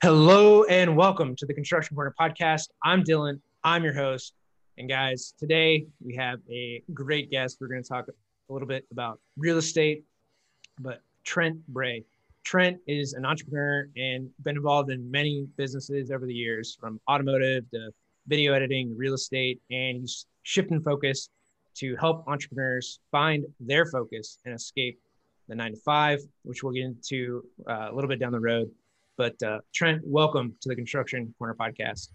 Hello and welcome to the Construction Corner podcast. I'm Dillon. I'm your host. And guys, today we have a great guest. We're going to talk a little bit about real estate, but Trent Bray. Trent is an entrepreneur and been involved in many businesses over the years, from automotive to video editing, real estate, and he's shifting focus to help entrepreneurs find their focus and escape the nine to five, which we'll get into uh, a little bit down the road. But uh, Trent, welcome to the Construction Corner podcast.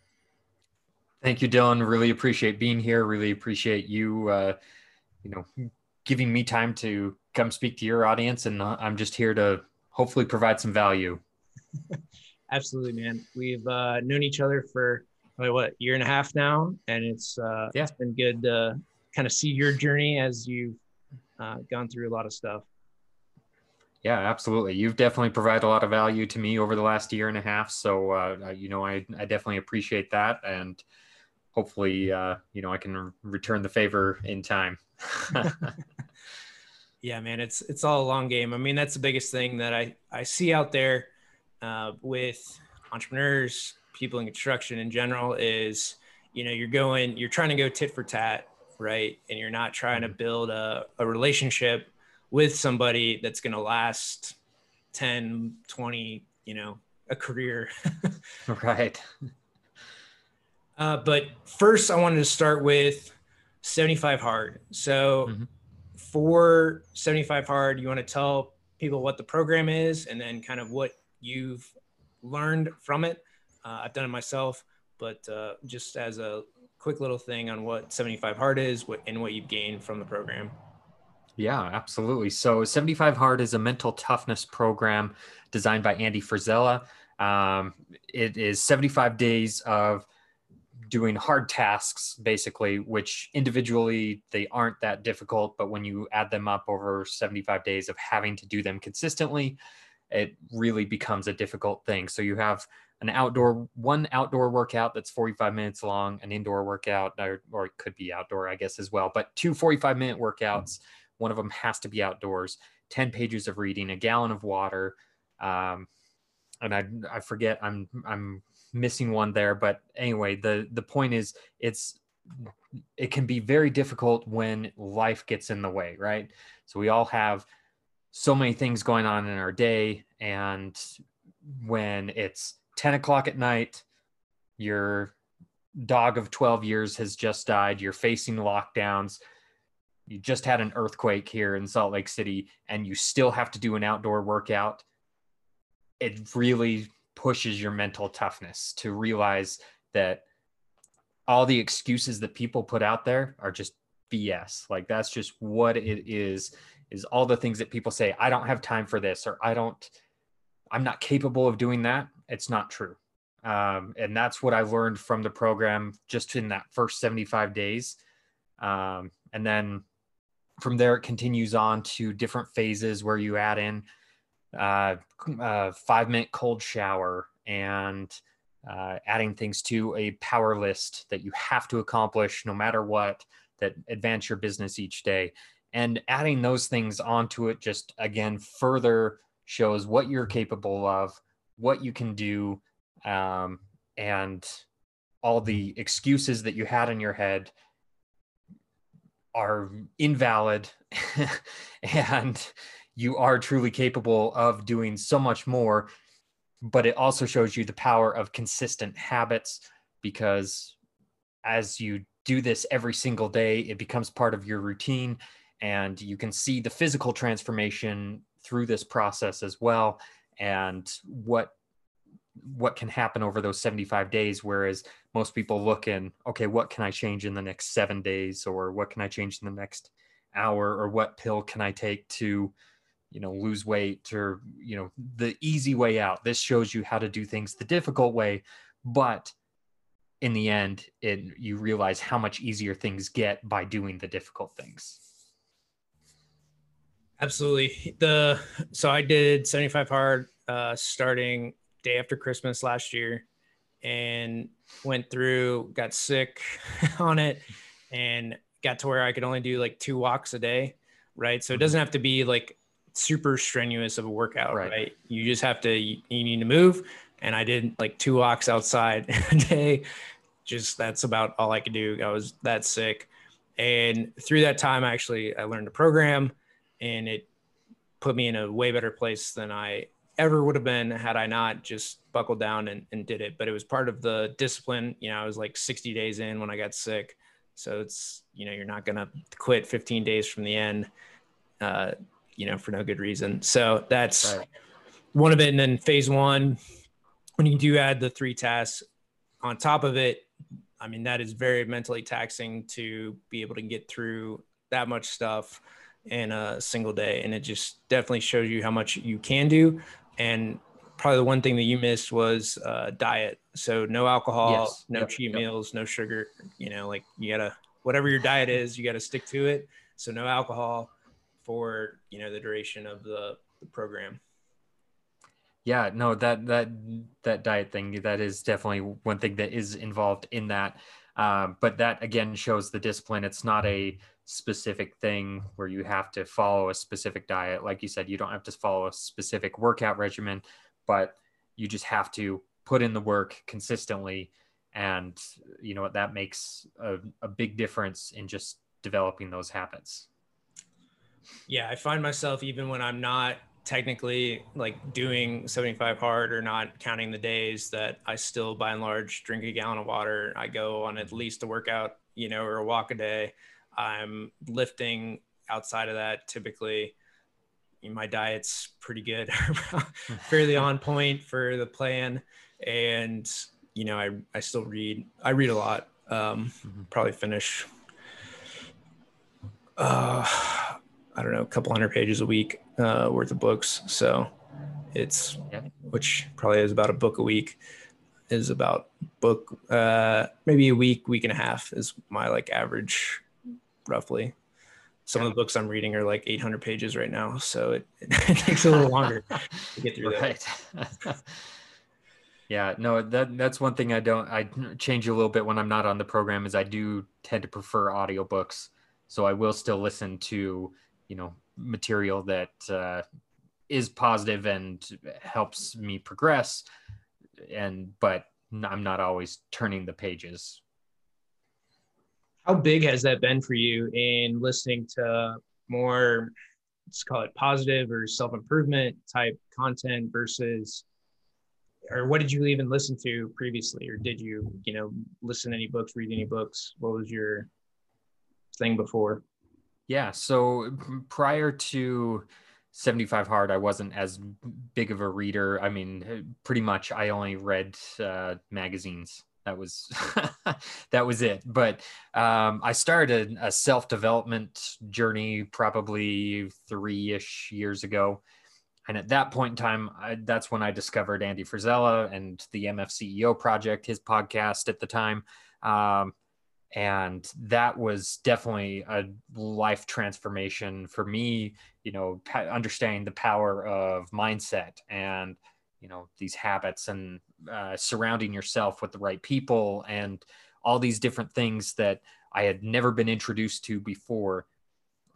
Thank you, Dillon. Really appreciate being here. Really appreciate you, uh, you know, giving me time to come speak to your audience, and uh, I'm just here to hopefully provide some value. Absolutely, man. We've uh, known each other for what year and a half now, and it's uh, yeah. it's been good to kind of see your journey as you've uh, gone through a lot of stuff. Yeah, absolutely. You've definitely provided a lot of value to me over the last year and a half. So, uh, you know, I, I definitely appreciate that. And hopefully, uh, you know, I can return the favor in time. yeah, man, it's, it's all a long game. I mean, that's the biggest thing that I, I see out there uh, with entrepreneurs, people in construction in general is, you know, you're going, you're trying to go tit for tat, right? And you're not trying to mm-hmm. build a, a relationship with somebody that's going to last 10 20 you know a career. Right. Uh, but first i wanted to start with 75 hard. So mm-hmm. for 75 hard you want to tell people what the program is and then kind of what you've learned from it. Uh, i've done it myself but uh, just as a quick little thing on what 75 hard is what, and what you've gained from the program yeah, absolutely. So 75 Hard is a mental toughness program designed by Andy Frisella. Um, it is 75 days of doing hard tasks, basically, which individually they aren't that difficult, but when you add them up over 75 days of having to do them consistently, it really becomes a difficult thing. So you have an outdoor one outdoor workout that's 45 minutes long, an indoor workout, or, or it could be outdoor, I guess, as well, but two 45 minute workouts. Mm-hmm one of them has to be outdoors. Ten pages of reading, a gallon of water, um, and I I forget I'm I'm missing one there. But anyway, the the point is it's it can be very difficult when life gets in the way, right? So we all have so many things going on in our day, and when it's 10 o'clock at night, your dog of 12 years has just died, you're facing lockdowns, you just had an earthquake here in Salt Lake City and you still have to do an outdoor workout, it really pushes your mental toughness to realize that all the excuses that people put out there are just BS. Like that's just what it is is all the things that people say I don't have time for this or I don't I'm not capable of doing that. It's not true. Um, and that's what I learned from the program just in that first 75 days. Um, and then from there, it continues on to different phases where you add in uh, uh, five minute cold shower and uh, adding things to a power list that you have to accomplish no matter what that advance your business each day. And adding those things onto it just again further shows what you're capable of, what you can do, um, and all the excuses that you had in your head are invalid and you are truly capable of doing so much more but it also shows you the power of consistent habits because as you do this every single day it becomes part of your routine and you can see the physical transformation through this process as well and what what can happen over those 75 days whereas most people look in okay what can i change in the next seven days? Or what can i change in the next hour? Or what pill can i take to you know lose weight? Or you know the easy way out. This shows you how to do things the difficult way but in the end it you realize how much easier things get by doing the difficult things. Absolutely. The so i did 75 hard uh starting day after Christmas last year and went through, got sick on it and got to where I could only do like two walks a day. Right. So it mm-hmm. doesn't have to be like super strenuous of a workout. Right. right? You just have to, you, need to move and I did like two walks outside a day. Just that's about all I could do. I was that sick. And through that time, actually, I learned the program and it put me in a way better place than I ever would have been had I not just buckled down and, and did it. But it was part of the discipline. You know, I was like 60 days in when I got sick. So it's, you know, you're not going to quit 15 days from the end, uh, you know, for no good reason. So that's right. one of it. And then phase one, when you do add the three tasks on top of it, I mean, that is very mentally taxing to be able to get through that much stuff in a single day. And it just definitely shows you how much you can do. And probably the one thing that you missed was uh, diet. So no alcohol, yes. no yep. cheat yep. meals, no sugar. You know, like you gotta whatever your diet is, you gotta stick to it. So no alcohol for you know the duration of the, the program. Yeah, no, that that that diet thing that is definitely one thing that is involved in that. Um, but that again shows the discipline. It's not a specific thing where you have to follow a specific diet. Like you said, you don't have to follow a specific workout regimen, but you just have to put in the work consistently. And you know what, that makes a, a big difference in just developing those habits. Yeah, I find myself even when I'm not technically like doing 75 hard or not counting the days that I still by and large drink a gallon of water. I go on at least a workout, you know, or a walk a day. I'm lifting outside of that typically. My diet's pretty good, fairly on point for the plan. And, you know, I, I still read, I read a lot. Um, mm-hmm. Probably finish, uh, I don't know, a couple hundred pages a week uh, worth of books. So it's, yeah. which probably is about a book a week is about book uh maybe a week week and a half is my like average roughly. Some yeah. of the books I'm reading are like 800 pages right now, so it, it takes a little longer to get through right. that. yeah, no, that that's one thing I don't I change a little bit when I'm not on the program is I do tend to prefer audiobooks. So I will still listen to, you know, material that uh, is positive and helps me progress and but I'm not always turning the pages how big has that been for you in listening to more, let's call it positive or self improvement type content versus, or what did you even listen to previously? Or did you, you know, listen to any books, read any books? What was your thing before? Yeah. So prior to 75 hard i wasn't as big of a reader i mean pretty much i only read uh, magazines that was that was it. But um, i started a self-development journey probably three-ish years ago. And at that point in time I, that's when i discovered andy frisella and the mf ceo project his podcast at the time. Um, and that was definitely a life transformation for me you know understanding the power of mindset and you know these habits and uh, surrounding yourself with the right people and all these different things that I had never been introduced to before.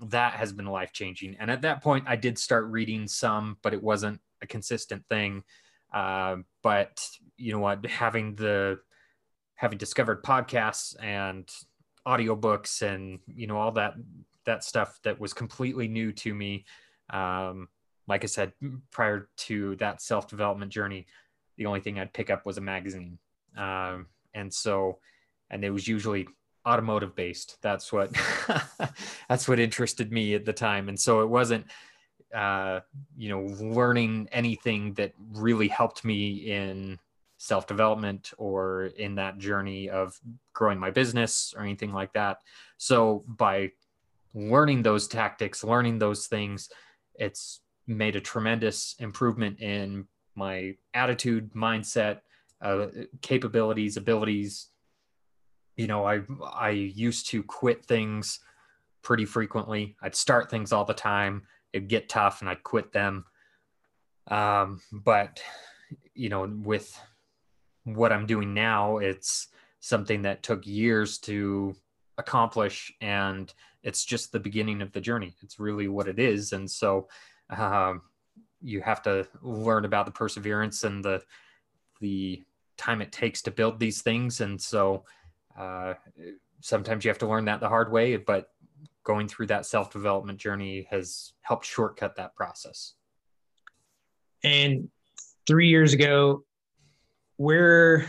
That has been life changing. And at that point, I did start reading some, but it wasn't a consistent thing. Uh, but you know what, having the having discovered podcasts and audiobooks and you know all that that stuff that was completely new to me um, like I said, prior to that self development journey, the only thing I'd pick up was a magazine. Um, and so, and it was usually automotive based. That's what, that's what interested me at the time. And so it wasn't, uh, you know, learning anything that really helped me in self development or in that journey of growing my business or anything like that. So by learning those tactics, learning those things, it's made a tremendous improvement in my attitude, mindset, uh, capabilities, abilities. You know, I I used to quit things pretty frequently. I'd start things all the time. It'd get tough, and I'd quit them. Um, but you know, with what I'm doing now, it's something that took years to accomplish, and it's just the beginning of the journey. It's really what it is, and so um, you have to learn about the perseverance and the the time it takes to build these things. And so uh, sometimes you have to learn that the hard way, but going through that self development journey has helped shortcut that process. And three years ago, where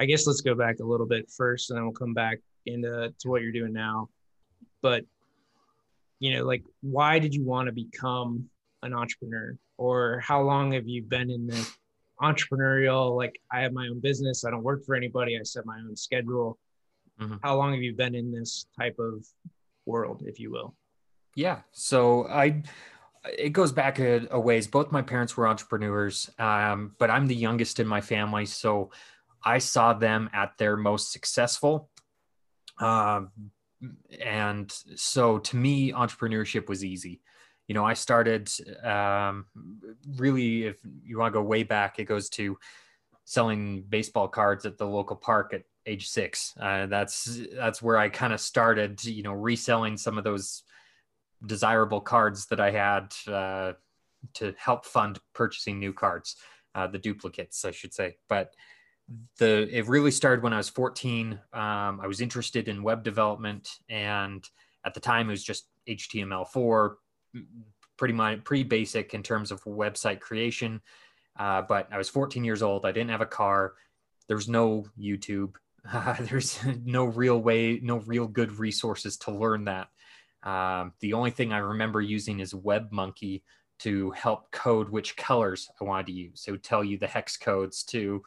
I guess let's go back a little bit first and then we'll come back into to what you're doing now. But you know, like why did you want to become an entrepreneur? Or how long have you been in the entrepreneurial like I have my own business, I don't work for anybody, I set my own schedule. Mm-hmm. How long have you been in this type of world, if you will? Yeah. So I it goes back a, a ways. Both my parents were entrepreneurs, um, but I'm the youngest in my family, so I saw them at their most successful. Um, and so to me, entrepreneurship was easy. You know, I started um, really, if you want to go way back, it goes to selling baseball cards at the local park at age six. Uh, that's that's where I kind of started. You know, reselling some of those desirable cards that I had uh, to help fund purchasing new cards, uh, the duplicates, I should say. But the it really started when I was 14. Um, I was interested in web development, and at the time it was just HTML4, pretty much pretty basic in terms of website creation. Uh, but I was 14 years old. I didn't have a car. There was no YouTube. Uh, there's no real way, no real good resources to learn that. Um, the only thing I remember using is WebMonkey to help code which colors I wanted to use. It would tell you the hex codes to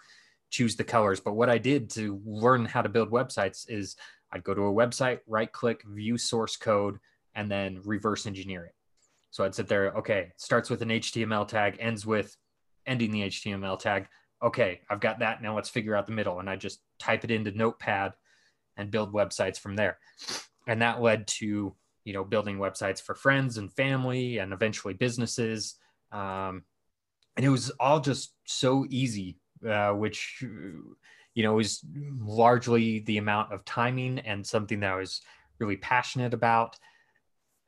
choose the colors. But what I did to learn how to build websites is I'd go to a website, right click, view source code, and then reverse engineer it. So I'd sit there, okay, starts with an HTML tag, ends with ending the HTML tag. Okay, I've got that. Now let's figure out the middle. And I just type it into Notepad and build websites from there. And that led to you know building websites for friends and family and eventually businesses um, and it was all just so easy uh, which you know is largely the amount of timing and something that i was really passionate about.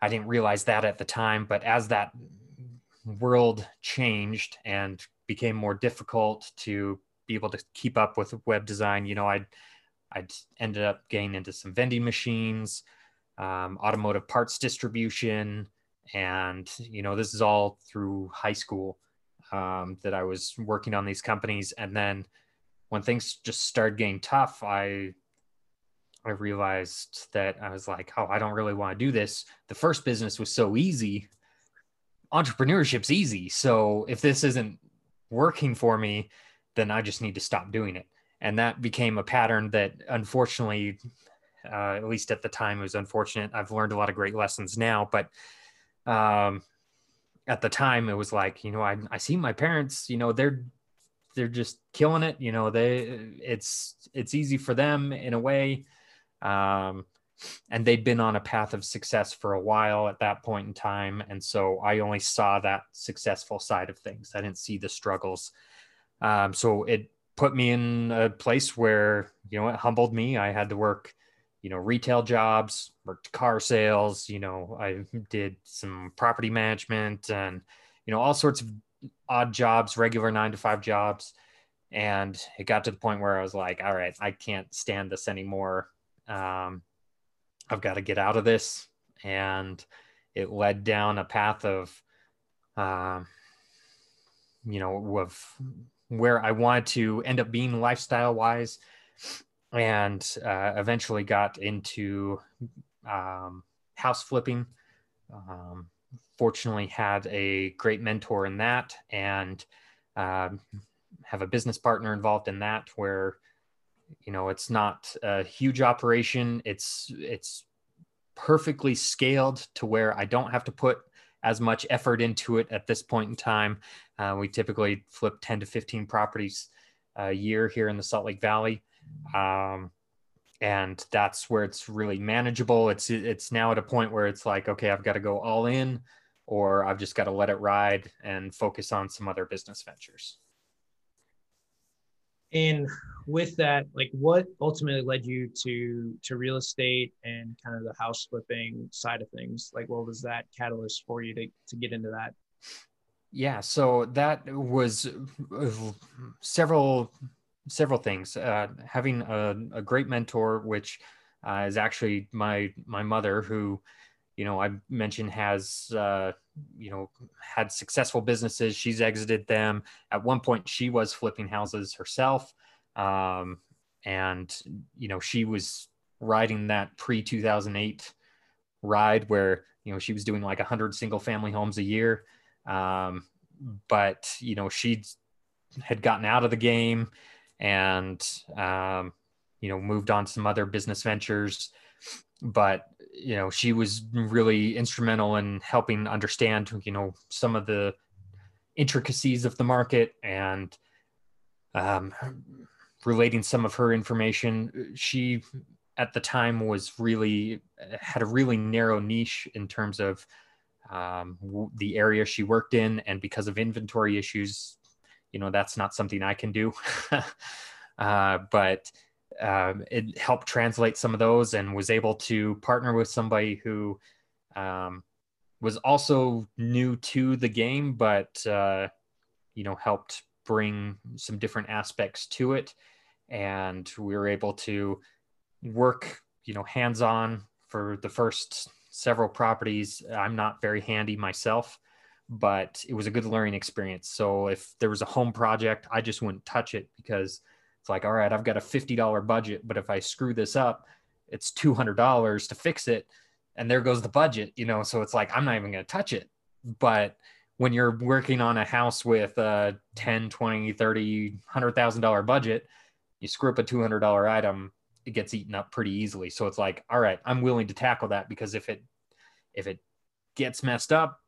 I didn't realize that at the time but as that world changed and became more difficult to be able to keep up with web design you know i'd i'd ended up getting into some vending machines um, automotive parts distribution, and you know this is all through high school um, that I was working on these companies. And then when things just started getting tough, I I realized that I was like, oh, I don't really want to do this. The first business was so easy. Entrepreneurship's easy. So if this isn't working for me, then I just need to stop doing it. And that became a pattern that unfortunately uh, at least at the time, it was unfortunate. I've learned a lot of great lessons now, but um, at the time, it was like, you know, I, I see my parents, you know, they're they're just killing it. You know, they it's it's easy for them in a way. Um, and they'd been on a path of success for a while at that point in time and so i only saw that successful side of things i didn't see the struggles um, so it put me in a place where you know it humbled me i had to work you know, retail jobs, worked car sales, you know, I did some property management and, you know, all sorts of odd jobs, regular nine to five jobs. And it got to the point where I was like, all right, I can't stand this anymore. Um, I've got to get out of this. And it led down a path of, um, you know, of where I wanted to end up being lifestyle wise and uh, eventually got into um, house flipping. Um, fortunately, had a great mentor in that, and um, have a business partner involved in that. Where you know it's not a huge operation; it's it's perfectly scaled to where I don't have to put as much effort into it at this point in time. Uh, we typically flip 10 to 15 properties a year here in the Salt Lake Valley. Um, and that's where it's really manageable. It's it's now at a point where it's like, okay, I've got to go all in, or I've just got to let it ride and focus on some other business ventures. And with that, like, what ultimately led you to to real estate and kind of the house flipping side of things? Like, what was that catalyst for you to to get into that? Yeah, so that was uh, several several things. Uh, having a, a, great mentor, which uh, is actually my my mother, who you know I mentioned has uh, you know had successful businesses. She's exited them. At one point, she was flipping houses herself, um, and you know she was riding that pre two thousand eight ride where you know she was doing like 100 single family homes a year um, but you know she had gotten out of the game and um, you know moved on to some other business ventures. But you know she was really instrumental in helping understand you know some of the intricacies of the market and um, relating some of her information. She at the time was really had a really narrow niche in terms of um, the area she worked in, and because of inventory issues, you know that's not something I can do. uh, but um, it helped translate some of those, and was able to partner with somebody who um, was also new to the game, but uh, you know helped bring some different aspects to it, and we were able to work, you know, hands on for the first several properties. I'm not very handy myself, but it was a good learning experience. So if there was a home project, I just wouldn't touch it because it's like, all right, I've got a $50 budget, but if I screw this up, it's $200 to fix it. And there goes the budget, you know? So it's like, I'm not even going to touch it. But when you're working on a house with a 10, 20, 30, $100,000 budget, you screw up a $200 item, it gets eaten up pretty easily. So it's like, all right, I'm willing to tackle that because if it if it gets messed up,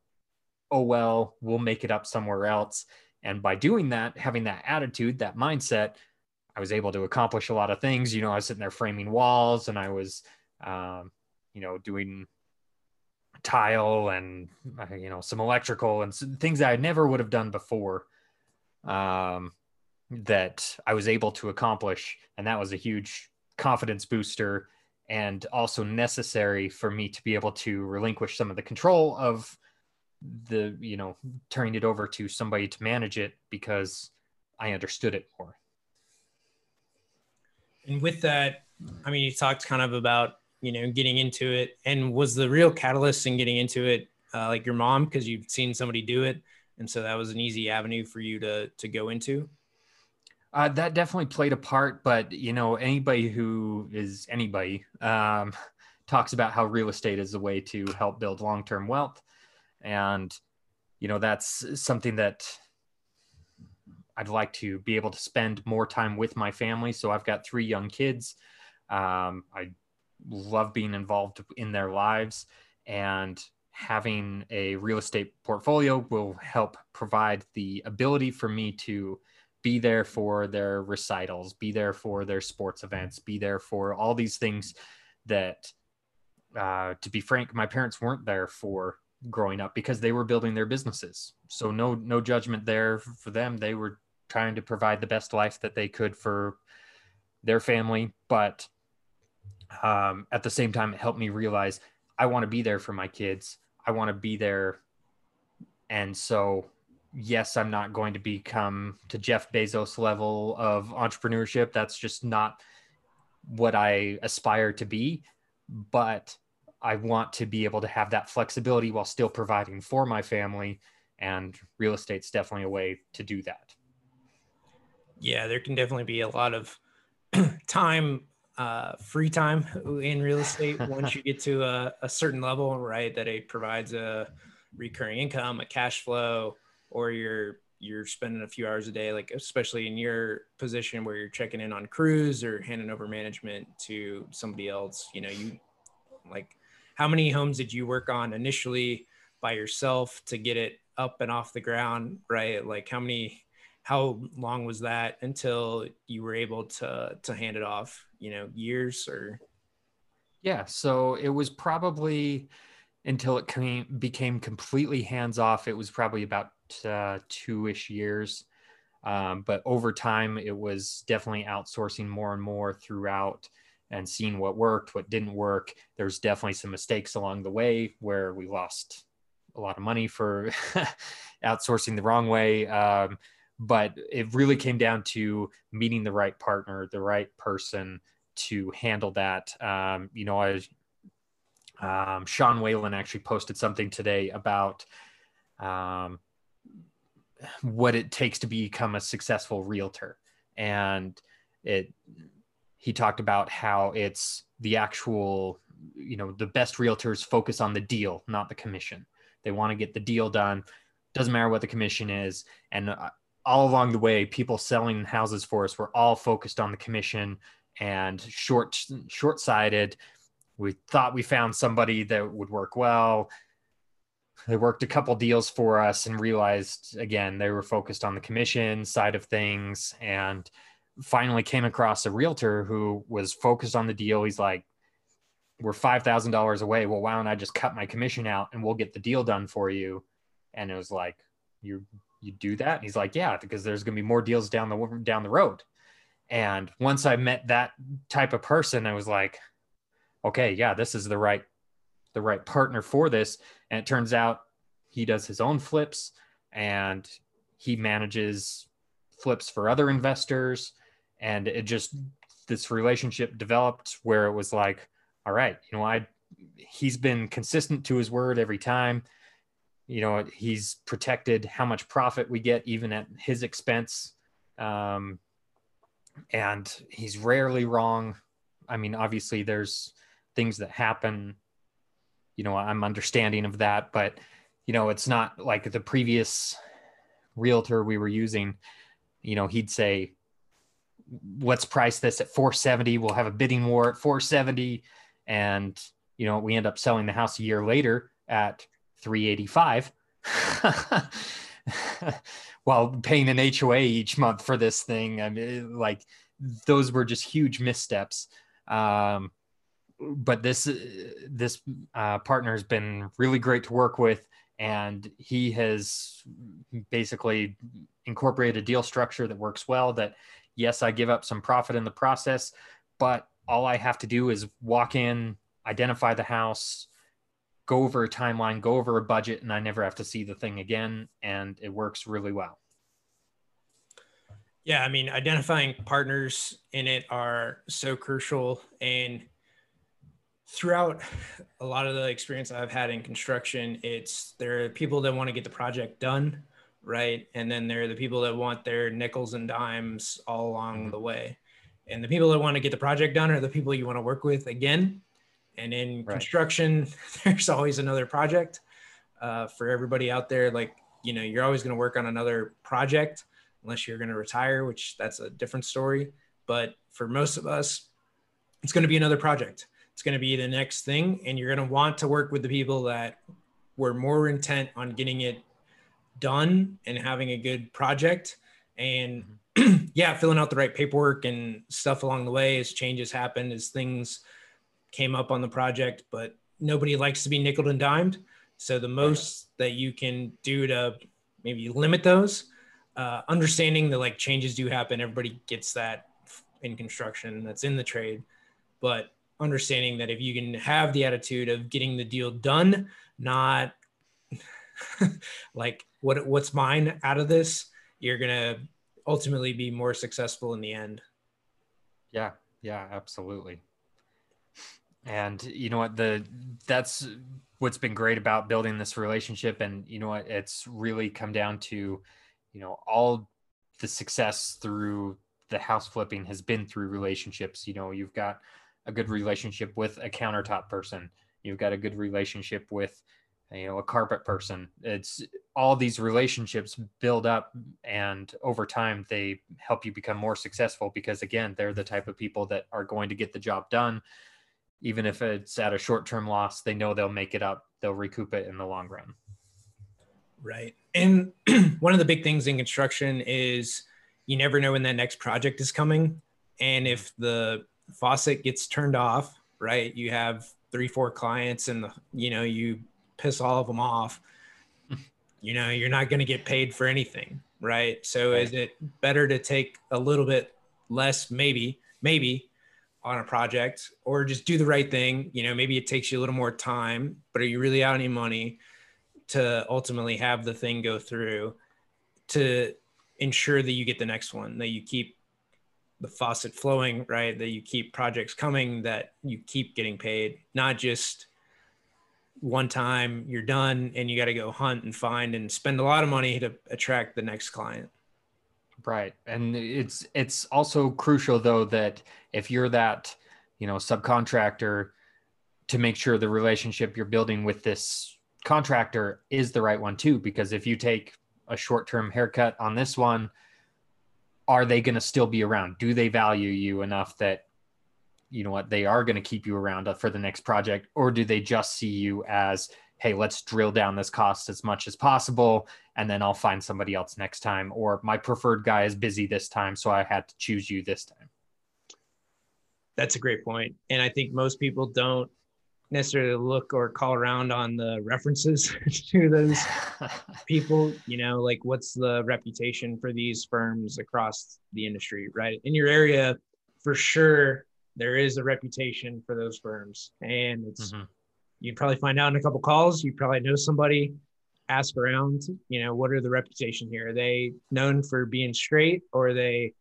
oh well, we'll make it up somewhere else. And by doing that, having that attitude, that mindset, I was able to accomplish a lot of things. You know, I was sitting there framing walls and I was, um, you know, doing tile and, uh, you know, some electrical and some things that I never would have done before um, that I was able to accomplish. And that was a huge confidence booster and also necessary for me to be able to relinquish some of the control of the you know turning it over to somebody to manage it because i understood it more. And with that i mean you talked kind of about you know getting into it. And was the real catalyst in getting into it uh, like your mom? Because you've seen somebody do it. And so that was an easy avenue for you to to go into. Uh, that definitely played a part, but you know, anybody who is anybody um, talks about how real estate is a way to help build long-term wealth, and you know, that's something that I'd like to be able to spend more time with my family. So I've got three young kids. Um, I love being involved in their lives, and having a real estate portfolio will help provide the ability for me to be there for their recitals, be there for their sports events, be there for all these things that, uh, to be frank, my parents weren't there for growing up because they were building their businesses. So no, no judgment there for them. They were trying to provide the best life that they could for their family. But um, at the same time, it helped me realize I want to be there for my kids. I want to be there. And so yes, I'm not going to become to Jeff Bezos level of entrepreneurship. That's just not what I aspire to be. But I want to be able to have that flexibility while still providing for my family. And real estate's definitely a way to do that. Yeah, there can definitely be a lot of time, uh, free time in real estate once you get to a, a certain level, right? That it provides a recurring income, a cash flow, or you're you're spending a few hours a day like especially in your position where you're checking in on crews or handing over management to somebody else you know you like how many homes did you work on initially by yourself to get it up and off the ground right like how many how long was that until you were able to to hand it off you know years or yeah so it was probably until it came, became completely hands off it was probably about uh, two-ish years. Um, but over time, it was definitely outsourcing more and more throughout and seeing what worked, what didn't work. There's definitely some mistakes along the way where we lost a lot of money for outsourcing the wrong way. Um, but it really came down to meeting the right partner, the right person to handle that. Um, you know, I, um, Sean Whalen actually posted something today about um, what it takes to become a successful realtor, and it he talked about how it's the actual you know the best realtors focus on the deal not the commission. They want to get the deal done. Doesn't matter what the commission is. And uh, all along the way people selling houses for us were all focused on the commission and short short-sighted. We thought we found somebody that would work well. They worked a couple deals for us and realized again they were focused on the commission side of things. And finally came across a realtor who was focused on the deal. He's like we're $5000 away. Well why don't i just cut my commission out and we'll get the deal done for you? And it was like you you do that? And he's like yeah because there's going to be more deals down the down the road. And once i met that type of person i was like okay yeah this is the right the right partner for this. And it turns out he does his own flips and he manages flips for other investors and it just this relationship developed where it was like all right you know i he's been consistent to his word every time. You know he's protected how much profit we get even at his expense. Um, and he's rarely wrong. I mean obviously there's things that happen. You know i'm understanding of that but you know it's not like the previous realtor we were using you know he'd say let's price this at 470 we'll have a bidding war at 470 and you know we end up selling the house a year later at 385 while paying an HOA each month for this thing. I mean, like those were just huge missteps. Um, but this this uh, partner has been really great to work with, and he has basically incorporated a deal structure that works well. That yes, I give up some profit in the process, but all I have to do is walk in, identify the house, go over a timeline, go over a budget, and I never have to see the thing again. And it works really well. Yeah, I mean, identifying partners in it are so crucial. And throughout a lot of the experience I've had in construction, it's there are people that want to get the project done, right? And then there are the people that want their nickels and dimes all along mm-hmm. the way. And the people that want to get the project done are the people you want to work with again and in right. construction, there's always another project uh, for everybody out there. Like, you know, you're always going to work on another project unless you're going to retire, which that's a different story. But for most of us, it's going to be another project. It's going to be the next thing. And you're going to want to work with the people that were more intent on getting it done and having a good project. And yeah, filling out the right paperwork and stuff along the way as changes happen, as things came up on the project, but nobody likes to be nickel and dimed. So the most that you can do to maybe limit those, uh, understanding that like changes do happen, everybody gets that in construction, that's in the trade, but understanding that if you can have the attitude of getting the deal done, not like what what's mine out of this, you're gonna ultimately be more successful in the end. Yeah, yeah, absolutely. And you know what the that's what's been great about building this relationship and you know what it's really come down to you know all the success through the house flipping has been through relationships. You know you've got a good relationship with a countertop person. You've got a good relationship with you know a carpet person it's all these relationships build up and over time they help you become more successful because again they're the type of people that are going to get the job done even if it's at a short term loss, they know they'll make it up. They'll recoup it in the long run. Right. And one of the big things in construction is you never know when that next project is coming. And if the faucet gets turned off, right, you have three, four clients and, the, you know, you piss all of them off, you know, you're not going to get paid for anything. Right. So right. is it better to take a little bit less, maybe, maybe on a project or just do the right thing. You know, maybe it takes you a little more time, but are you really out any money? to ultimately have the thing go through to ensure that you get the next one, that you keep the faucet flowing, right? That you keep projects coming, that you keep getting paid, not just one time you're done and you got to go hunt and find and spend a lot of money to attract the next client. Right. And it's it's also crucial though that if you're that, you know, subcontractor to make sure the relationship you're building with this contractor is the right one too because if you take a short-term haircut on this one, are they going to still be around? Do they value you enough that you know what they are going to keep you around uh, for the next project or do they just see you as hey let's drill down this cost as much as possible and then i'll find somebody else next time or my preferred guy is busy this time so i had to choose you this time. That's a great point and i think most people don't necessarily look or call around on the references to those people you know like what's the reputation for these firms across the industry right? In your area for sure there is a reputation for those firms, and it's mm-hmm. you'd probably find out in a couple calls. You probably know somebody. Ask around. You know, what are the reputation here? Are they known for being straight, or are they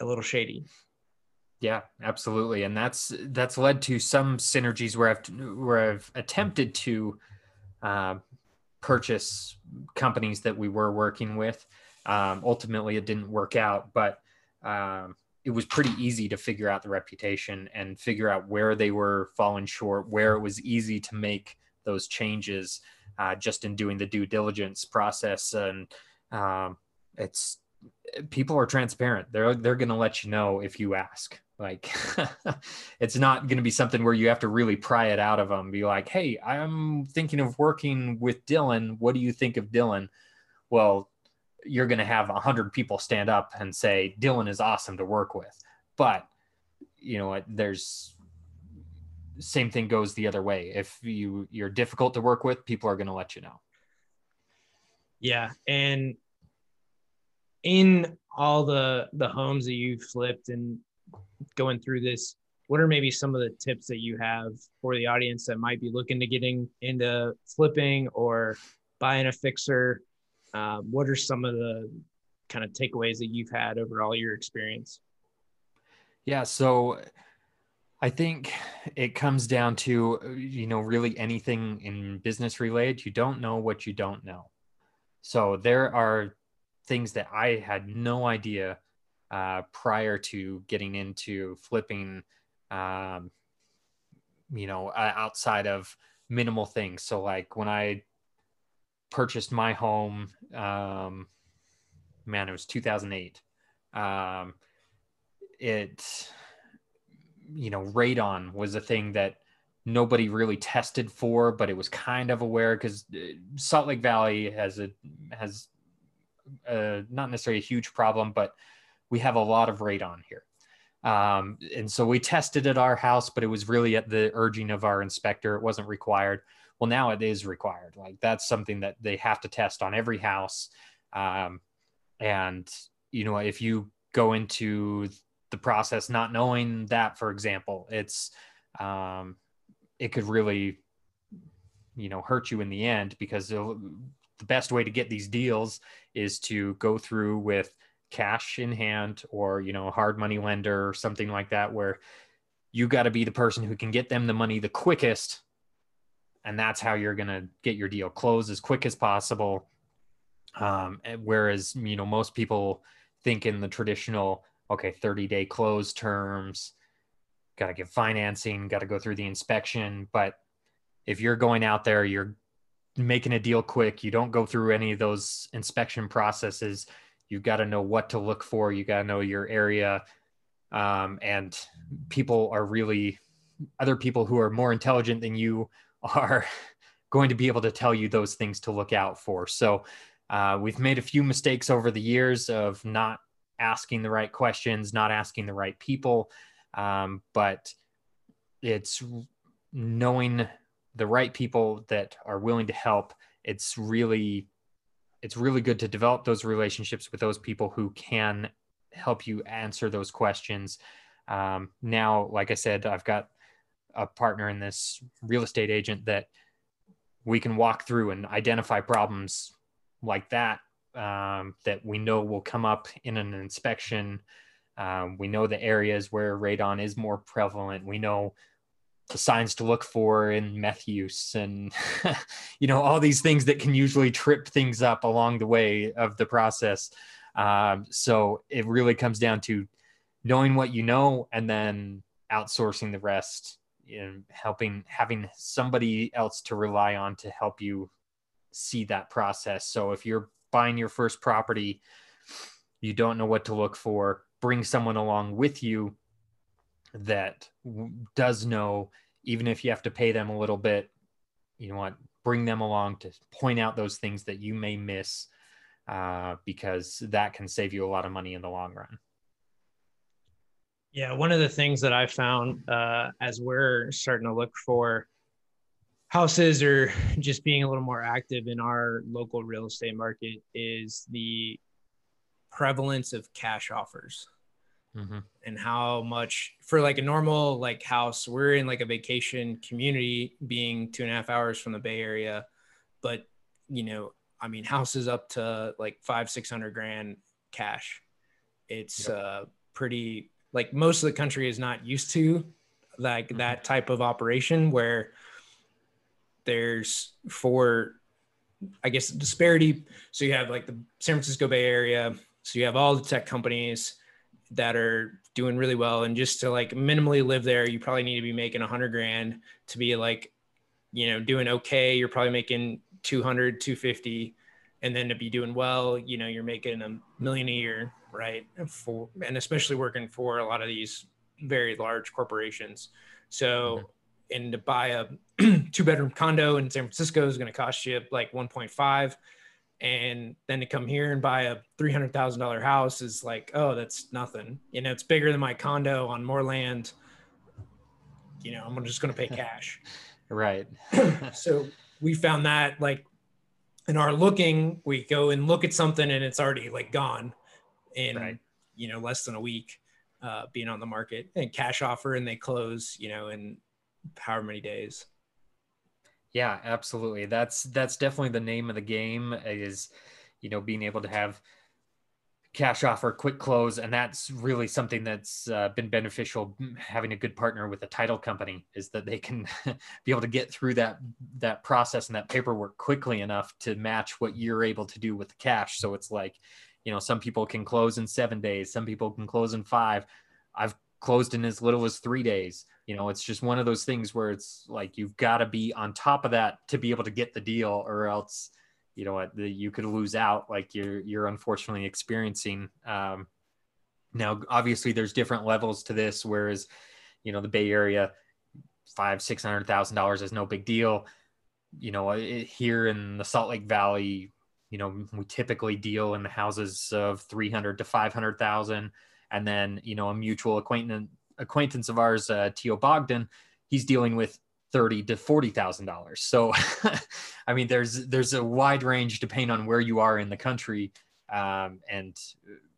a little shady? Yeah, absolutely, and that's that's led to some synergies where I've where I've attempted to uh, purchase companies that we were working with. Um, ultimately, it didn't work out, but um, it was pretty easy to figure out the reputation and figure out where they were falling short, where it was easy to make those changes uh, just in doing the due diligence process. And um, it's people are transparent. They're they're going to let you know if you ask. Like it's not going to be something where you have to really pry it out of them. Be like, hey, I'm thinking of working with Dillon. What do you think of Dillon? Well, you're going to have a hundred people stand up and say Dillon is awesome to work with. But you know, there's same thing goes the other way. If you you're difficult to work with, people are going to let you know. Yeah, and in all the the homes that you've flipped and going through this, what are maybe some of the tips that you have for the audience that might be looking to getting into flipping or buying a fixer um, what are some of the kind of takeaways that you've had over all your experience? Yeah, so I think it comes down to, you know, really anything in business related. You don't know what you don't know. So there are things that I had no idea uh, prior to getting into flipping, um, you know, outside of minimal things. So, like when I purchased my home. Um, man, it was 2008. Um, it, you know, radon was a thing that nobody really tested for, but it was kind of aware because uh, Salt Lake Valley has a has a, not necessarily a huge problem, but we have a lot of radon here. Um, and so we tested at our house, but it was really at the urging of our inspector. It wasn't required well now it is required. Like that's something that they have to test on every house. Um, and you know if you go into the process not knowing that for example it's um, it could really you know hurt you in the end because the best way to get these deals is to go through with cash in hand or you know a hard money lender or something like that where you got to be the person who can get them the money the quickest and that's how you're going to get your deal closed as quick as possible. Um, whereas you know most people think in the traditional okay 30 day close terms got to get financing got to go through the inspection. But if you're going out there you're making a deal quick you don't go through any of those inspection processes you've got to know what to look for you got to know your area. Um, and people are really other people who are more intelligent than you are going to be able to tell you those things to look out for. So uh, we've made a few mistakes over the years of not asking the right questions, not asking the right people, um, but it's knowing the right people that are willing to help. It's really it's really good to develop those relationships with those people who can help you answer those questions. Um, now, like I said, I've got a partner in this real estate agent that we can walk through and identify problems like that um, that we know will come up in an inspection. Um, we know the areas where radon is more prevalent. We know the signs to look for in meth use and you know all these things that can usually trip things up along the way of the process um, so it really comes down to knowing what you know and then outsourcing the rest and helping having somebody else to rely on to help you see that process. So if you're buying your first property you don't know what to look for bring someone along with you that does know even if you have to pay them a little bit you know what bring them along to point out those things that you may miss uh, because that can save you a lot of money in the long run yeah one of the things that i found uh, as we're starting to look for houses or just being a little more active in our local real estate market is the prevalence of cash offers mm-hmm. and how much for like a normal like house we're in like a vacation community being two and a half hours from the bay area but you know i mean houses up to like five six hundred grand cash it's yep. uh pretty like most of the country is not used to like mm-hmm. that type of operation where there's for i guess disparity. So you have like the san francisco bay area. So you have all the tech companies that are doing really well. And just to like minimally live there you probably need to be making a hundred grand to be like you know doing okay. You're probably making 200 250 and then to be doing well you know you're making a million a year right for and especially working for a lot of these very large corporations so mm-hmm. and to buy a two bedroom condo in san francisco is going to cost you like 1.5 and then to come here and buy a three hundred thousand dollar house is like, oh, that's nothing. You know, it's bigger than my condo on more land. You know, I'm just going to pay cash. right. so we found that like in our looking, we go and look at something and it's already like gone in right. you know less than a week uh, being on the market and cash offer and they close you know in however many days. Yeah, absolutely. That's that's definitely the name of the game is, you know, being able to have cash offer, quick close, and that's really something that's uh, been beneficial. Having a good partner with a title company is that they can be able to get through that that process and that paperwork quickly enough to match what you're able to do with the cash. So it's like, you know, some people can close in seven days, some people can close in five. I've closed in as little as three days. You know, it's just one of those things where it's like you've got to be on top of that to be able to get the deal, or else, you know, what you could lose out like you're you're unfortunately experiencing. Um, now, obviously, there's different levels to this. Whereas, you know, the Bay Area, five six hundred thousand dollars is no big deal. You know, it, here in the Salt Lake Valley, you know, we typically deal in the houses of three hundred to five hundred thousand and then you know a mutual acquaintance acquaintance of ours, uh, Tio Bogdan, he's dealing with thirty to forty thousand dollars. So, I mean, there's there's a wide range depending on where you are in the country, um, and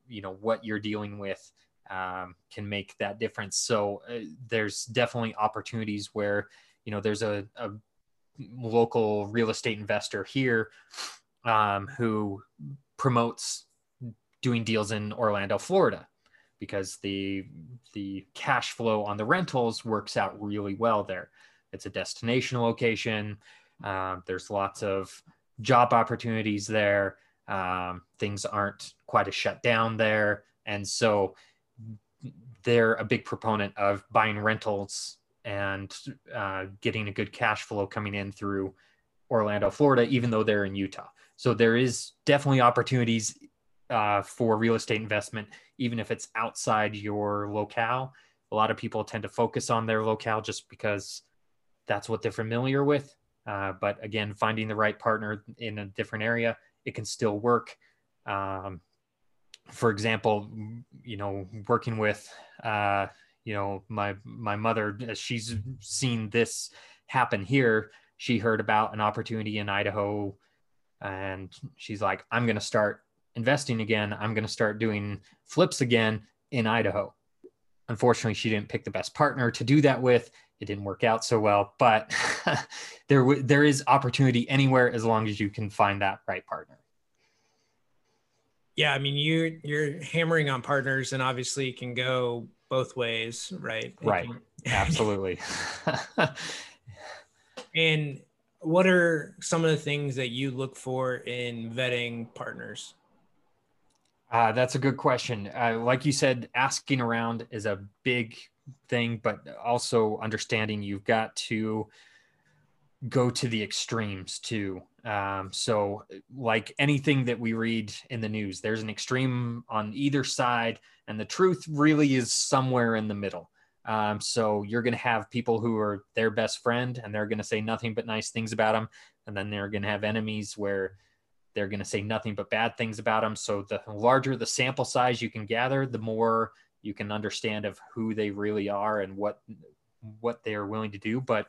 you know what you're dealing with um, can make that difference. So, uh, there's definitely opportunities where you know there's a, a local real estate investor here um, who promotes doing deals in Orlando, Florida because the the cash flow on the rentals works out really well there. It's a destination location. Um, there's lots of job opportunities there. Um, things aren't quite as shut down there, and so they're a big proponent of buying rentals and uh, getting a good cash flow coming in through Orlando, Florida, even though they're in Utah. So there is definitely opportunities uh, for real estate investment, even if it's outside your locale. A lot of people tend to focus on their locale just because that's what they're familiar with. Uh, but again, finding the right partner in a different area, it can still work. Um, for example, you know, working with, uh, you know, my my mother, she's seen this happen here. She heard about an opportunity in Idaho, and she's like, "I'm going to start investing again. I'm going to start doing flips again in Idaho. Unfortunately, she didn't pick the best partner to do that with. It didn't work out so well, but there there is opportunity anywhere as long as you can find that right partner. Yeah, I mean you you're hammering on partners, and obviously it can go both ways, right? Right. Can... Absolutely. and what are some of the things that you look for in vetting partners? Uh, that's a good question. Uh, like you said, asking around is a big thing, but also understanding you've got to go to the extremes too. Um, so, like anything that we read in the news, there's an extreme on either side, and the truth really is somewhere in the middle. Um, so you're going to have people who are their best friend and they're going to say nothing but nice things about them. And then they're going to have enemies where they're going to say nothing but bad things about them. So the larger the sample size you can gather, the more you can understand of who they really are and what what they are willing to do. But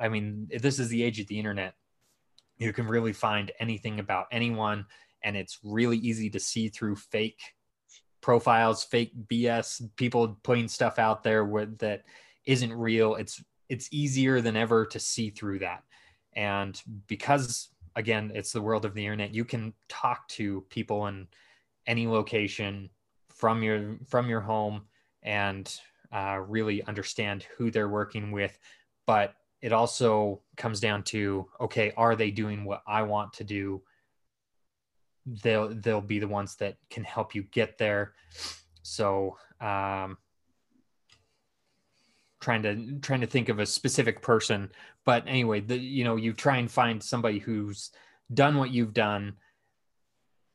I mean, this is the age of the internet. You can really find anything about anyone, and it's really easy to see through fake profiles, fake BS, people putting stuff out there where, that isn't real. It's it's easier than ever to see through that. And because again, it's the world of the internet, you can talk to people in any location from your from your home and uh, really understand who they're working with. But it also comes down to okay, are they doing what I want to do? they'll they'll be the ones that can help you get there. So um, trying to trying to think of a specific person, but anyway, the you know you try and find somebody who's done what you've done,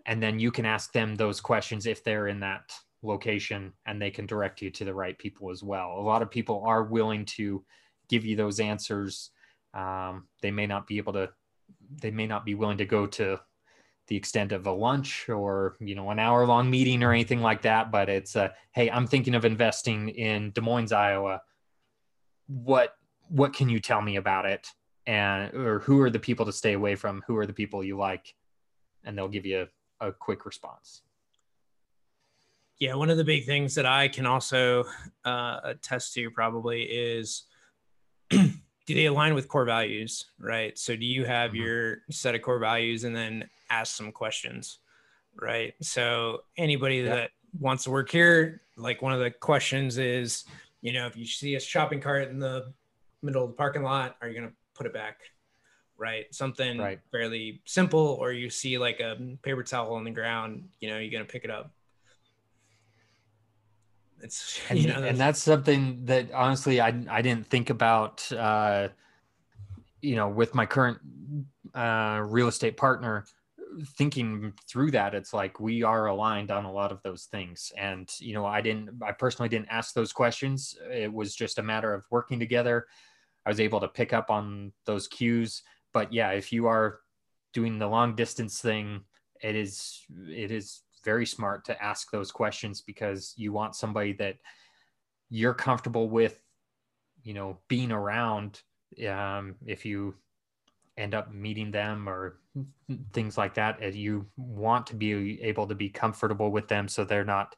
and then you can ask them those questions if they're in that location, and they can direct you to the right people as well. A lot of people are willing to give you those answers. Um, they may not be able to they may not be willing to go to the extent of a lunch or you know an hour long meeting or anything like that but it's a, hey i'm thinking of investing in des moines iowa what what can you tell me about it? And or who are the people to stay away from? Who are the people you like? And they'll give you a, a quick response. Yeah one of the big things that i can also uh, attest to probably is do they align with core values right? So do you have mm-hmm. your set of core values and then ask some questions right? So anybody yeah. that wants to work here like one of the questions is you know if you see a shopping cart in the middle of the parking lot are you going to put it back right something right. fairly simple or you see like a paper towel on the ground you know you're going to pick it up it's and, you know, that's, and that's something that honestly I I didn't think about. Uh, you know, with my current uh, real estate partner, thinking through that, it's like we are aligned on a lot of those things. And you know, I didn't, I personally didn't ask those questions. It was just a matter of working together. I was able to pick up on those cues. But yeah, if you are doing the long distance thing, it is it is very smart to ask those questions because you want somebody that you're comfortable with, you know, being around. Um, if you end up meeting them or things like that, you want to be able to be comfortable with them so they're not,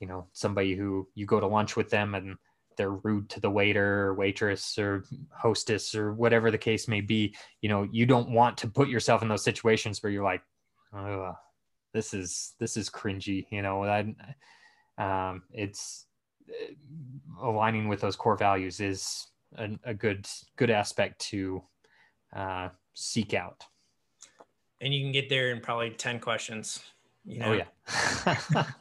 you know, somebody who you go to lunch with them and they're rude to the waiter or waitress or hostess or whatever the case may be. You know, you don't want to put yourself in those situations where you're like, oh, this is this is cringy you know that um, it's uh, aligning with those core values is a, a good good aspect to uh, seek out and you can get there in probably 10 questions you oh, know? oh yeah.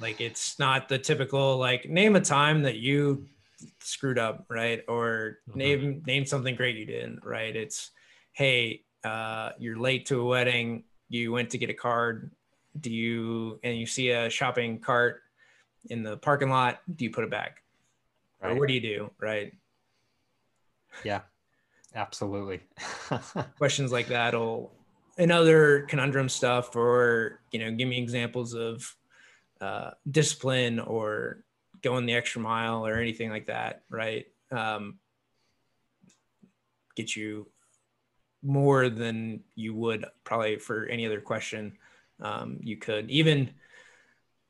Like it's not the typical like name a time that you screwed up right? Or mm-hmm. name name something great you didn't, right? It's hey uh, you're late to a wedding. You went to get a card. Do you and you see a shopping cart in the parking lot. Do you put it back? Right. or what do you do right? Yeah absolutely. Questions like that will and other conundrum stuff or you know give me examples of uh, discipline or going the extra mile or anything like that right? Um, get you more than you would probably for any other question um, you could. Even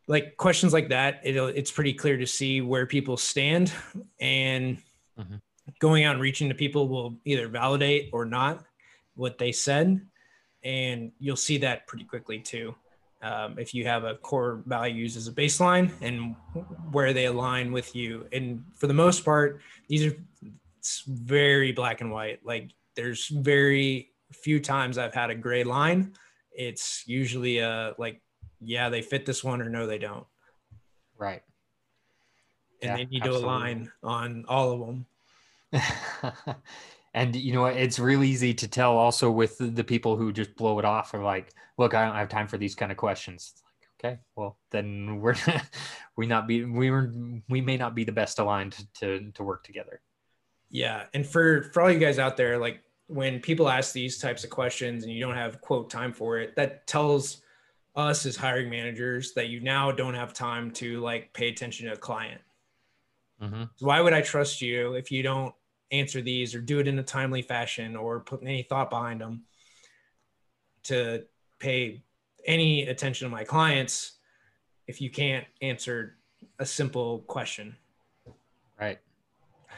like questions like that, it it's pretty clear to see where people stand, and mm-hmm. Going out and reaching to people will either validate or not what they said, and you'll see that pretty quickly too. Um, if you have a core values as a baseline and where they align with you, and for the most part, these are it's very black and white. Like there's very few times I've had a gray line. It's usually a like yeah, they fit this one or no, they don't. Right. And yeah, they need absolutely. to align on all of them. and you know it's really easy to tell also with the people who just blow it off or like look i don't have time for these kind of questions it's like okay well then we're we not be we were we may not be the best aligned to to work together yeah and for for all you guys out there like when people ask these types of questions and you don't have quote time for it that tells us as hiring managers that you now don't have time to like pay attention to a client. Mm-hmm. Why would I trust you if you don't answer these or do it in a timely fashion or put any thought behind them to pay any attention to my clients if you can't answer a simple question? Right.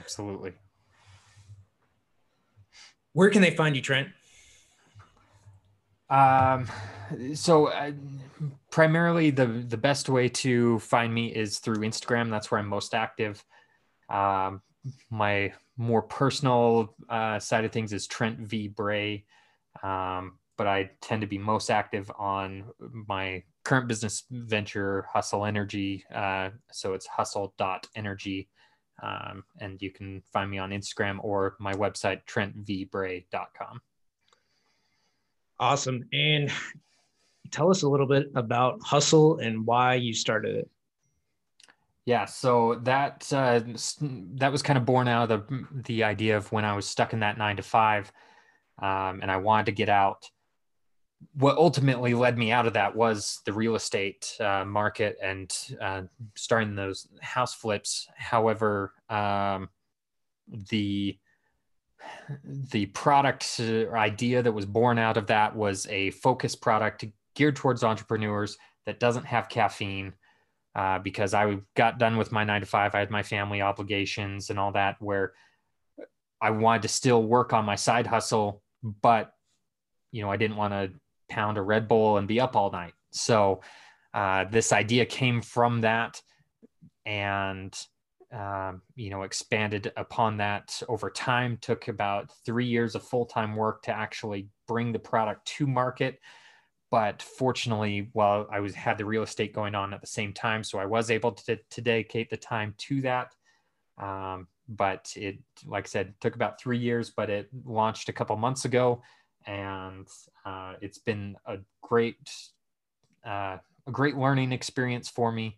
Absolutely. Where can they find you, Trent? Um, so uh, primarily the the best way to find me is through Instagram. That's where I'm most active. Um, my more personal uh, side of things is Trent V Bray, um, but I tend to be most active on my current business venture, Hustle Energy. Uh, so it's hustle.energy. Um, and you can find me on Instagram or my website, trentvbray.com. Awesome. And tell us a little bit about Hustle and why you started it. Yeah, so that uh, that was kind of born out of the the idea of when I was stuck in that nine to five, um, and I wanted to get out. What ultimately led me out of that was the real estate uh, market and uh, starting those house flips. However, um, the the product idea that was born out of that was a focused product geared towards entrepreneurs that doesn't have caffeine uh, because I got done with my nine to five. I had my family obligations and all that where I wanted to still work on my side hustle, but you know, I didn't want to pound a Red Bull and be up all night. So uh, this idea came from that. And um, you know, expanded upon that over time. Took about three years of full time work to actually bring the product to market. But fortunately, while I was had the real estate going on at the same time, so I was able to, to dedicate the time to that. Um, but it, like I said, took about three years, but it launched a couple months ago, and uh, it's been a great, uh, a great learning experience for me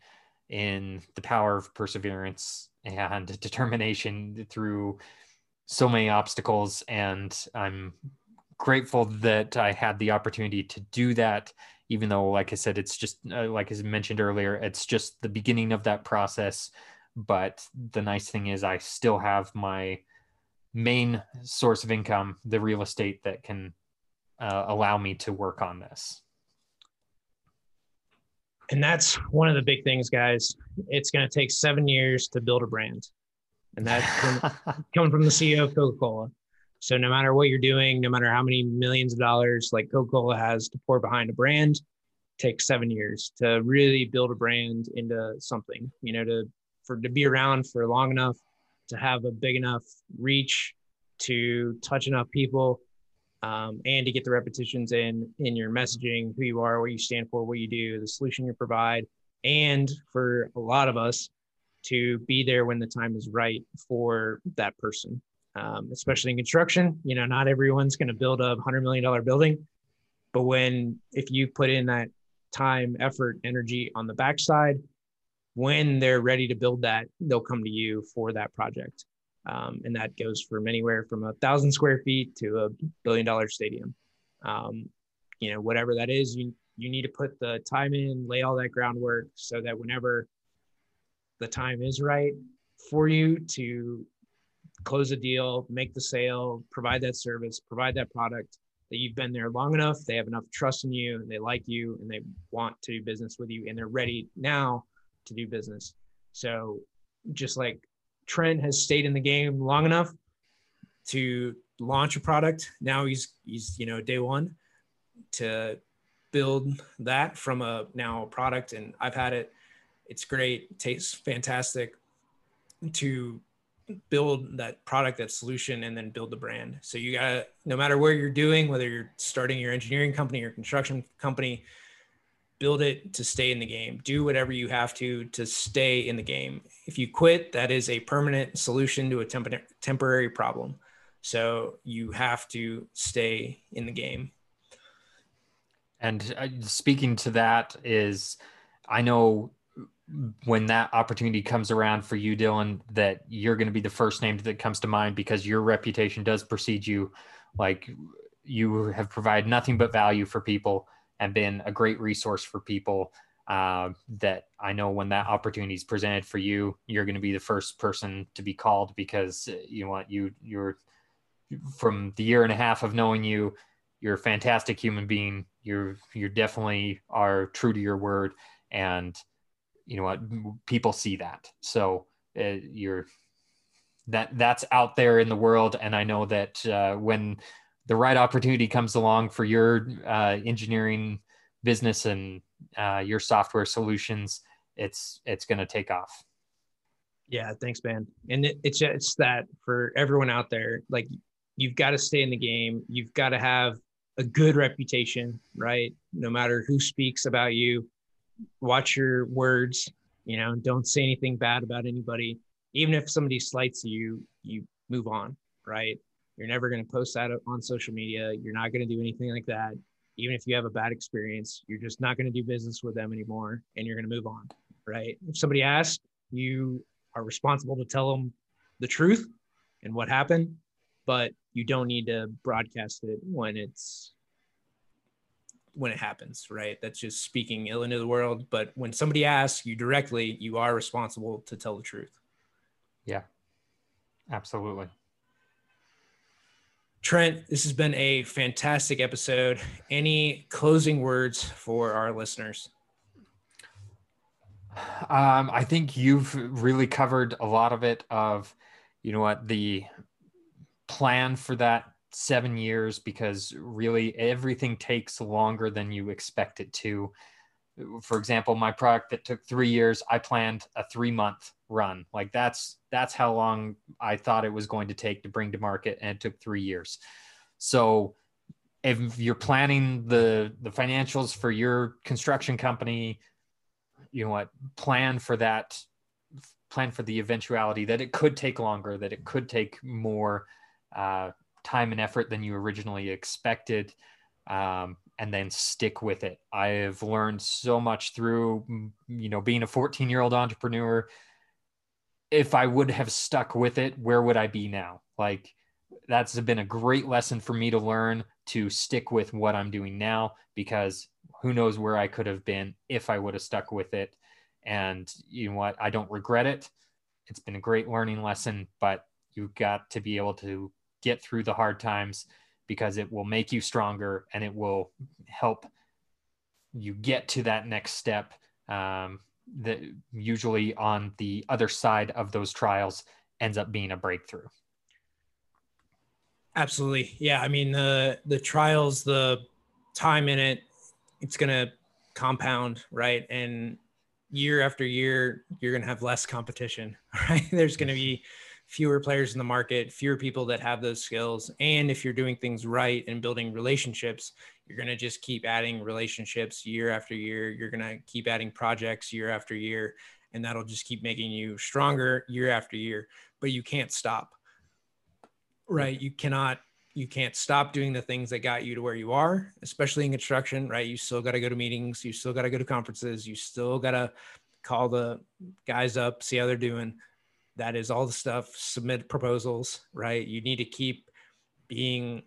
in the power of perseverance and determination through so many obstacles. And I'm grateful that I had the opportunity to do that, even though, like I said, it's just, uh, like I mentioned earlier, it's just the beginning of that process. But the nice thing is, I still have my main source of income, the real estate that can uh, allow me to work on this and that's one of the big things, guys. It's going to take seven years to build a brand, and that's coming from the CEO of Coca Cola. So no matter what you're doing, no matter how many millions of dollars like Coca Cola has to pour behind a brand, takes seven years to really build a brand into something. You know, to for to be around for long enough to have a big enough reach to touch enough people um, and to get the repetitions in in your messaging, who you are, what you stand for, what you do, the solution you provide, and for a lot of us to be there when the time is right for that person. Um, especially in construction, you know, not everyone's going to build a hundred million dollar building, but when if you put in that time, effort, energy on the backside, when they're ready to build that, they'll come to you for that project. Um, and that goes from anywhere from a thousand square feet to a billion dollar stadium. Um, you know, whatever that is, you you need to put the time in, lay all that groundwork so that whenever the time is right for you to close a deal, make the sale, provide that service, provide that product, that you've been there long enough, they have enough trust in you, and they like you, and they want to do business with you, and they're ready now to do business. So, just like Trent has stayed in the game long enough to launch a product, now he's he's you know day one to build that from a now a product, and I've had it. It's great, tastes fantastic. To build that product, that solution, and then build the brand. So you gotta, no matter where you're doing, whether you're starting your engineering company or construction company, build it to stay in the game. Do whatever you have to to stay in the game. If you quit, that is a permanent solution to a temp- temporary problem. So you have to stay in the game. And uh, speaking to that is, I know when that opportunity comes around for you, Dillon, that you're going to be the first name that comes to mind because your reputation does precede you. Like you have provided nothing but value for people and been a great resource for people. Uh, that I know when that opportunity is presented for you, you're going to be the first person to be called because uh, you what you you're from the year and a half of knowing you, you're a fantastic human being. You're you're definitely are true to your word and you know what people see that. So uh, you're that that's out there in the world and i know that uh, when the right opportunity comes along for your uh, engineering business and uh, your software solutions it's it's going to take off. Yeah thanks man. And it, it's it's that for everyone out there like you've got to stay in the game. You've got to have a good reputation right? No matter who speaks about you watch your words you know don't say anything bad about anybody. Even if somebody slights you you move on right? You're never going to post that on social media. You're not going to do anything like that. Even if you have a bad experience you're just not going to do business with them anymore and you're going to move on right? If somebody asks you are responsible to tell them the truth and what happened but you don't need to broadcast it when it's when it happens, right? That's just speaking ill into the world. But when somebody asks you directly, you are responsible to tell the truth. Yeah, absolutely. Trent, this has been a fantastic episode. Any closing words for our listeners? Um, I think you've really covered a lot of it. Of you know what the plan for that seven years because really everything takes longer than you expect it to. For example, my product that took three years, I planned a three month run. Like that's that's how long I thought it was going to take to bring to market, and it took three years. So if you're planning the the financials for your construction company, you know what, plan for that plan for the eventuality that it could take longer, that it could take more uh, time and effort than you originally expected um, and then stick with it. I have learned so much through you know being a 14 year old entrepreneur. If i would have stuck with it where would i be now? Like that's been a great lesson for me to learn to stick with what i'm doing now because who knows where i could have been if i would have stuck with it. And you know what? I don't regret it. It's been a great learning lesson but you've got to be able to get through the hard times because it will make you stronger and it will help you get to that next step um, that usually on the other side of those trials ends up being a breakthrough. Absolutely. Yeah i mean the the trials the time in it it's going to compound right? And year after year you're going to have less competition right? There's going to be fewer players in the market, fewer people that have those skills. And if you're doing things right and building relationships, you're going to just keep adding relationships year after year. You're going to keep adding projects year after year. And that'll just keep making you stronger year after year. But you can't stop, right? You cannot. You can't stop doing the things that got you to where you are, especially in construction, right? You still got to go to meetings. You still got to go to conferences. You still got to call the guys up, see how they're doing that is all the stuff submit proposals right you need to keep being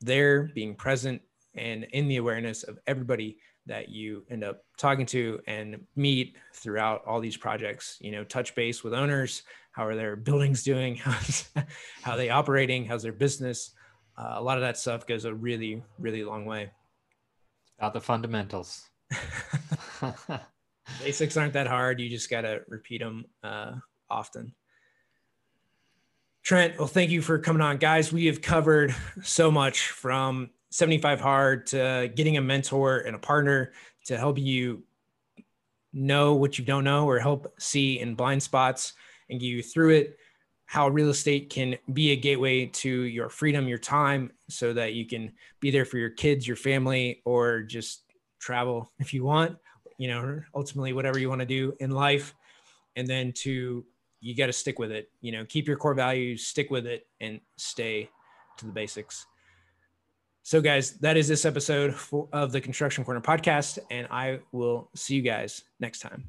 there being present and in the awareness of everybody that you end up talking to and meet throughout all these projects you know touch base with owners how are their buildings doing how's how are they operating how's their business uh, a lot of that stuff goes a really, really long way. About the fundamentals. Basics aren't that hard. You just got to repeat them uh, often. Trent, well, thank you for coming on. Guys, we have covered so much from 75 hard to getting a mentor and a partner to help you know what you don't know or help see in blind spots and get you through it how real estate can be a gateway to your freedom your time so that you can be there for your kids your family or just travel if you want you know ultimately whatever you want to do in life and then to you got to stick with it you know keep your core values stick with it and stay to the basics so, guys, that is this episode for, of the Construction Corner podcast, and I will see you guys next time.